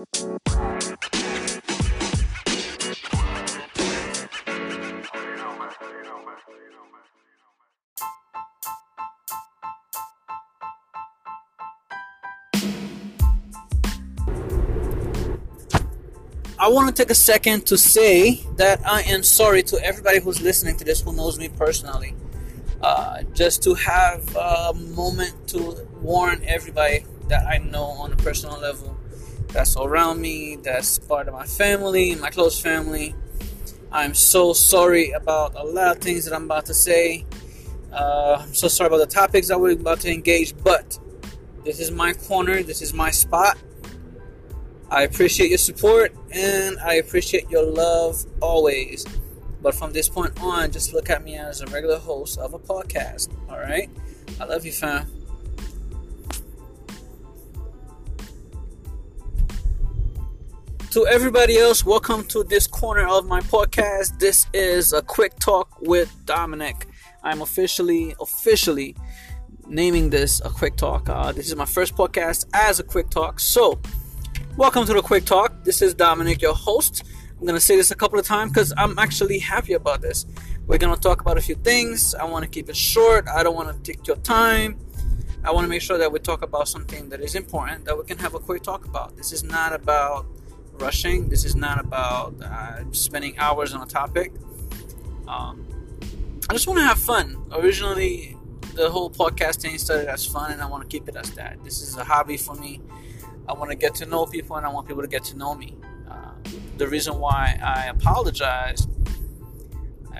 I want to take a second to say that I am sorry to everybody who's listening to this who knows me personally. Uh, just to have a moment to warn everybody that I know on a personal level that's around me, that's part of my family, my close family. I'm so sorry about a lot of things that I'm about to say. Uh, I'm so sorry about the topics that we're about to engage, but this is my corner, this is my spot. I appreciate your support and I appreciate your love always. But from this point on, just look at me as a regular host of a podcast. All right? I love you, fam. To everybody else, welcome to this corner of my podcast. This is a quick talk with Dominic. I'm officially, officially naming this a quick talk. Uh, this is my first podcast as a quick talk. So, Welcome to the Quick Talk. This is Dominic, your host. I'm to say this a couple of times because I'm actually happy about this. We're to talk about a few things. I want to keep it short. I don't want to take your time. I want to make sure that we talk about something that is important that we can have a quick talk about. This is not about rushing, this is not about uh, spending hours on a topic. Um, I just want to have fun. Originally, the whole podcasting started as fun, and I want to keep it as that. This is a hobby for me. I want to get to know people and I want people to get to know me. Uh, the reason why I apologize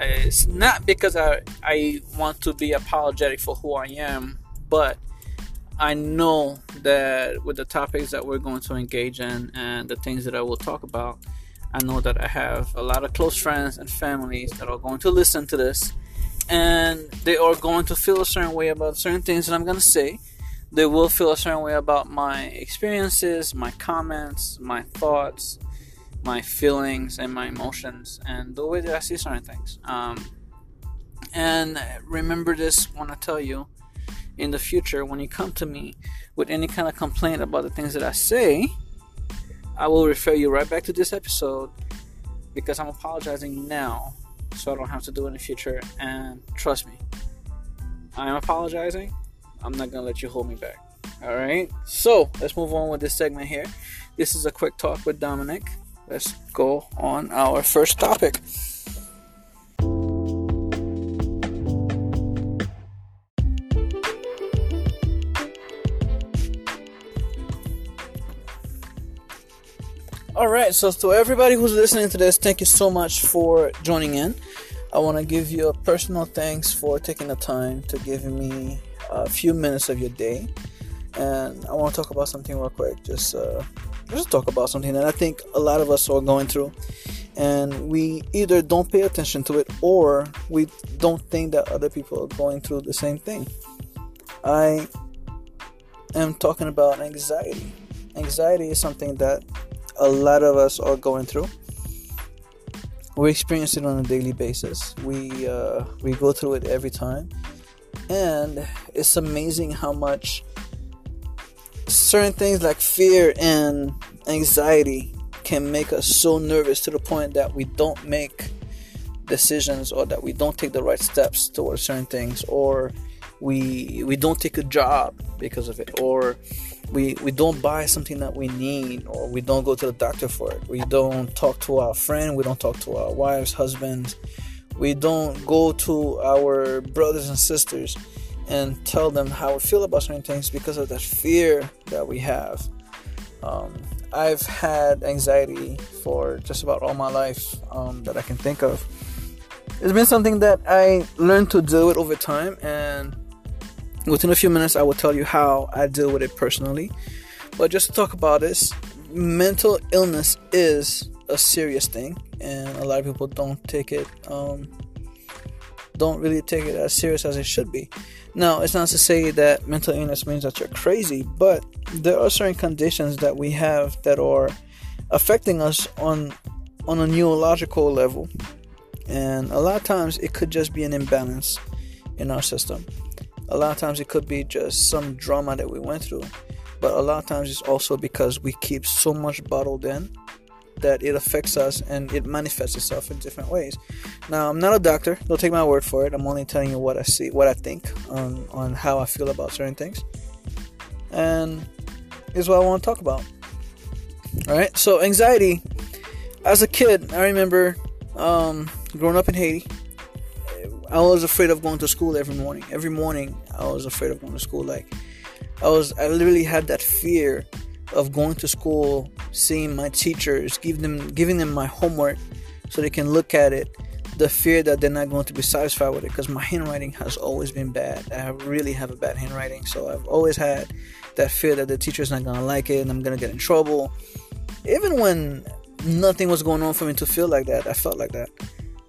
is not because I, I want to be apologetic for who I am, but I know that with the topics that we're going to engage in and the things that I will talk about, I know that I have a lot of close friends and families that are going to listen to this and they are going to feel a certain way about certain things that I'm going to say they will feel a certain way about my experiences, my comments, my thoughts, my feelings, and my emotions, and the way that I see certain things. Um, and remember this when I tell you in the future when you come to me with any kind of complaint about the things that I say, I will refer you right back to this episode because I'm apologizing now so I don't have to do it in the future. And trust me, I am apologizing I'm not gonna let you hold me back. All right. So let's move on with this segment here. This is a quick talk with Dominic. Let's go on our first topic. All right, so to everybody who's listening to this, thank you so much for joining in. I want to give you a personal thanks for taking the time to give me a few minutes of your day, and I want to talk about something real quick. Just uh, just talk about something that I think a lot of us are going through, and we either don't pay attention to it or we don't think that other people are going through the same thing. I am talking about anxiety. Anxiety is something that a lot of us are going through. We experience it on a daily basis. We uh, we go through it every time, and it's amazing how much certain things like fear and anxiety can make us so nervous to the point that we don't make decisions or that we don't take the right steps towards certain things or we we don't take a job because of it or we we don't buy something that we need or we don't go to the doctor for it we don't talk to our friend we don't talk to our wives husbands we don't go to our brothers and sisters and tell them how we feel about certain things because of that fear that we have. Um, I've had anxiety for just about all my life um, that I can think of. It's been something that I learned to deal with over time, and within a few minutes, I will tell you how I deal with it personally. But just to talk about this, mental illness is a serious thing, and a lot of people don't take it, um, don't really take it as serious as it should be. Now, it's not to say that mental illness means that you're crazy, but there are certain conditions that we have that are affecting us on on a neurological level, and a lot of times it could just be an imbalance in our system. A lot of times it could be just some drama that we went through. but a lot of times it's also because we keep so much bottled in that it affects us and it manifests itself in different ways. Now, I'm not a doctor. Don't take my word for it. I'm only telling you what I see, what I think on on how I feel about certain things, and is what I want to talk about. All right. So, anxiety. As a kid, I remember um, growing up in Haiti. I was afraid of going to school every morning. Every morning, I was afraid of going to school. Like, I was, I literally had that fear of going to school, seeing my teachers, giving them, giving them my homework, so they can look at it. The fear that they're not going to be satisfied with it, because my handwriting has always been bad. I really have a bad handwriting, so I've always had that fear that the teacher's not gonna like it and I'm gonna get in trouble. Even when nothing was going on for me to feel like that, I felt like that.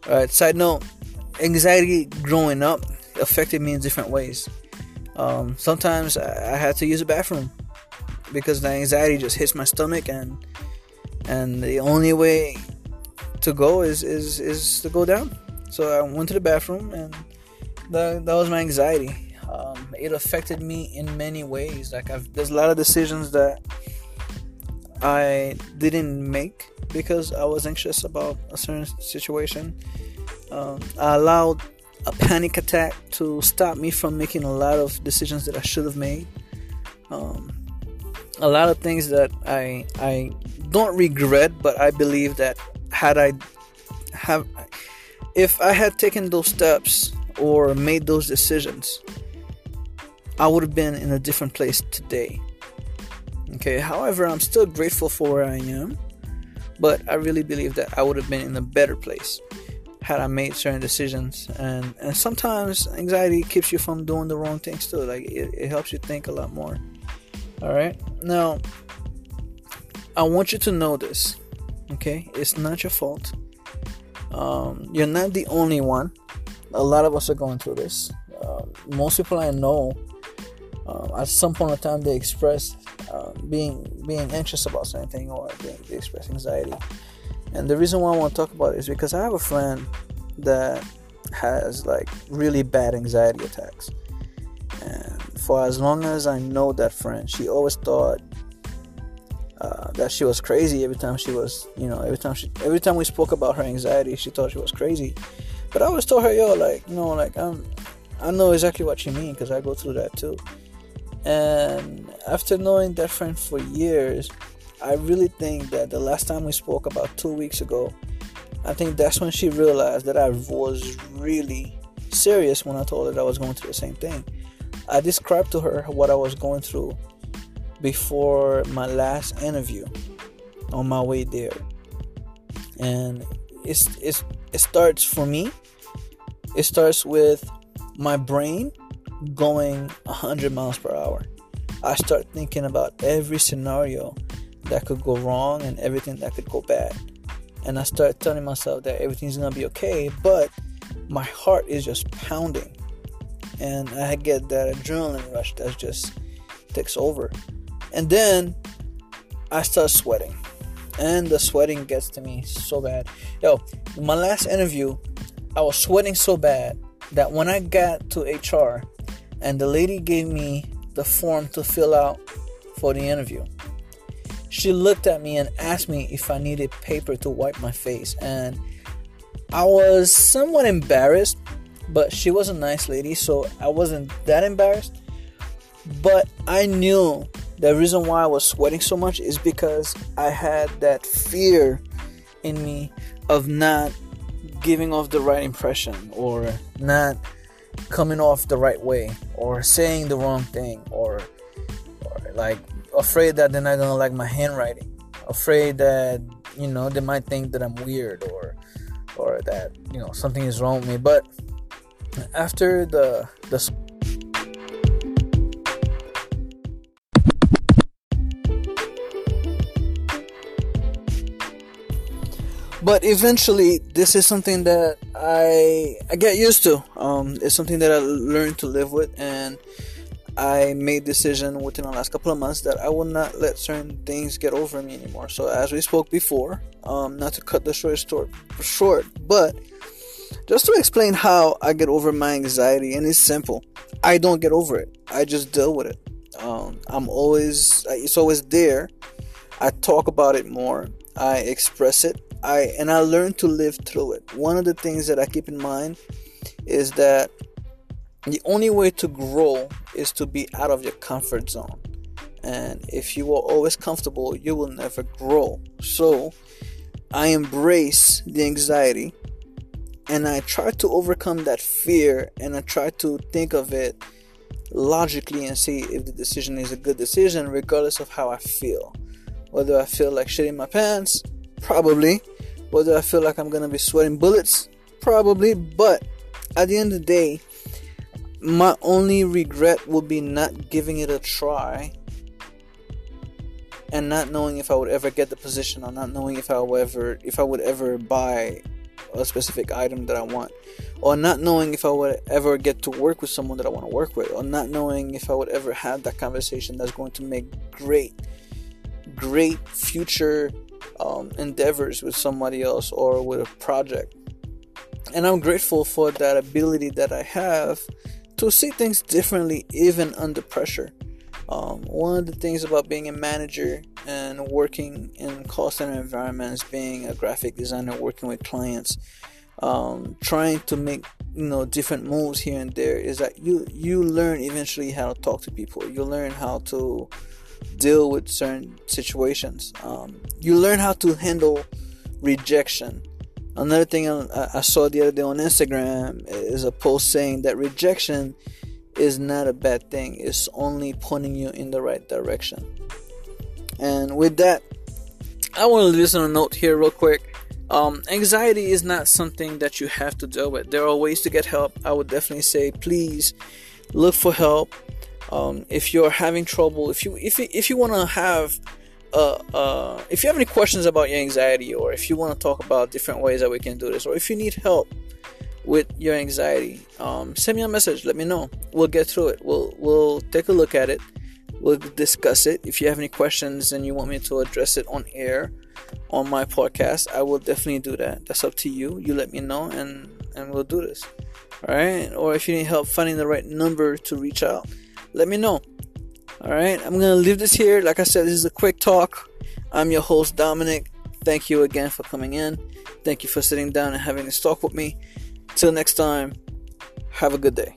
All right. Side note: anxiety growing up affected me in different ways. Um, sometimes I, had to use a bathroom because the anxiety just hits my stomach, and and the only way to go is is is to go down. So I went to the bathroom, and that that was my anxiety. Um, it affected me in many ways. Like I've, there's a lot of decisions that I didn't make because I was anxious about a certain situation. Um, I allowed a panic attack to stop me from making a lot of decisions that I should have made. Um, a lot of things that I I don't regret, but I believe that had I have if I had taken those steps or made those decisions, I would have been in a different place today. Okay, however, I'm still grateful for where I am, but I really believe that I would have been in a better place had I made certain decisions. And and sometimes anxiety keeps you from doing the wrong things too. Like it, it helps you think a lot more. All right. Now, I want you to know this. Okay, it's not your fault. Um, you're not the only one. A lot of us are going through this. Uh, most people I know, uh, at some point in time, they express uh, being being anxious about something or they, they express anxiety. And the reason why I want to talk about it is because I have a friend that has like really bad anxiety attacks. And for as long as I know that friend, she always thought uh, that she was crazy every time she was, you know, every time she, every time we spoke about her anxiety, she thought she was crazy. But I always told her, yo, like, you know, like I'm, I know exactly what you mean because I go through that too. And after knowing that friend for years, I really think that the last time we spoke about two weeks ago, I think that's when she realized that I was really serious when I told her that I was going through the same thing. I described to her what I was going through before my last interview on my way there. And it's, it's, it starts for me, it starts with my brain going 100 miles per hour. I start thinking about every scenario that could go wrong and everything that could go bad. And I start telling myself that everything's gonna be okay, but my heart is just pounding. And I get that adrenaline rush that just takes over. And then I start sweating. And the sweating gets to me so bad. Yo, my last interview, I was sweating so bad that when I got to HR and the lady gave me the form to fill out for the interview, she looked at me and asked me if I needed paper to wipe my face. And I was somewhat embarrassed, but she was a nice lady, so I wasn't that embarrassed. But I knew the reason why I was sweating so much is because I had that fear in me of not giving off the right impression or not coming off the right way or saying the wrong thing or, or like afraid that they're not gonna like my handwriting. Afraid that you know they might think that i'm weird or or that you know something is wrong with me. But after the the but eventually this is something that i i get used to. Um it's something that i learned to live with and I made decision within the last couple of months that I will not let certain things get over me anymore. So as we spoke before, um, not to cut the short story short, but just to explain how I get over my anxiety, and it's simple. I don't get over it. I just deal with it. Um, I'm always it's always there. I talk about it more. I express it. I and I learn to live through it. One of the things that I keep in mind is that the only way to grow is to be out of your comfort zone. And if you are always comfortable, you will never grow. So I embrace the anxiety and I try to overcome that fear and I try to think of it logically and see if the decision is a good decision, regardless of how I feel. Whether I feel like shitting my pants, probably. Whether I feel like I'm gonna be sweating bullets, probably. But at the end of the day, my only regret would be not giving it a try and not knowing if I would ever get the position or not knowing if I would ever if I would ever buy a specific item that I want. Or not knowing if I would ever get to work with someone that I want to work with. Or not knowing if I would ever have that conversation that's going to make great great future um, endeavors with somebody else or with a project. And I'm grateful for that ability that I have to see things differently even under pressure um, one of the things about being a manager and working in call center environments, being a graphic designer, working with clients, um, trying to make you know different moves here and there, is that you you learn eventually how to talk to people. You learn how to deal with certain situations. Um, you learn how to handle rejection. Another thing I, saw the other day on Instagram is a post saying that rejection is not a bad thing, it's only pointing you in the right direction. And with that, I want to leave this on a note here, real quick. Um, anxiety is not something that you have to deal with. There are ways to get help. I would definitely say, please look for help. Um, if you're having trouble, if you if you, if you want to have uh, uh, if you have any questions about your anxiety, or if you want to talk about different ways that we can do this, or if you need help, with your anxiety, um, send me a message. Let me know. We'll get through it. We'll we'll take a look at it. We'll discuss it. If you have any questions and you want me to address it on air on my podcast, I will definitely do that. That's up to you. You let me know and and we'll do this. All right. Or if you need help finding the right number to reach out, let me know. All right. I'm gonna leave this here. Like I said, this is a quick talk. I'm your host Dominic. Thank you again for coming in. Thank you for sitting down and having this talk with me. Till next time, have a good day.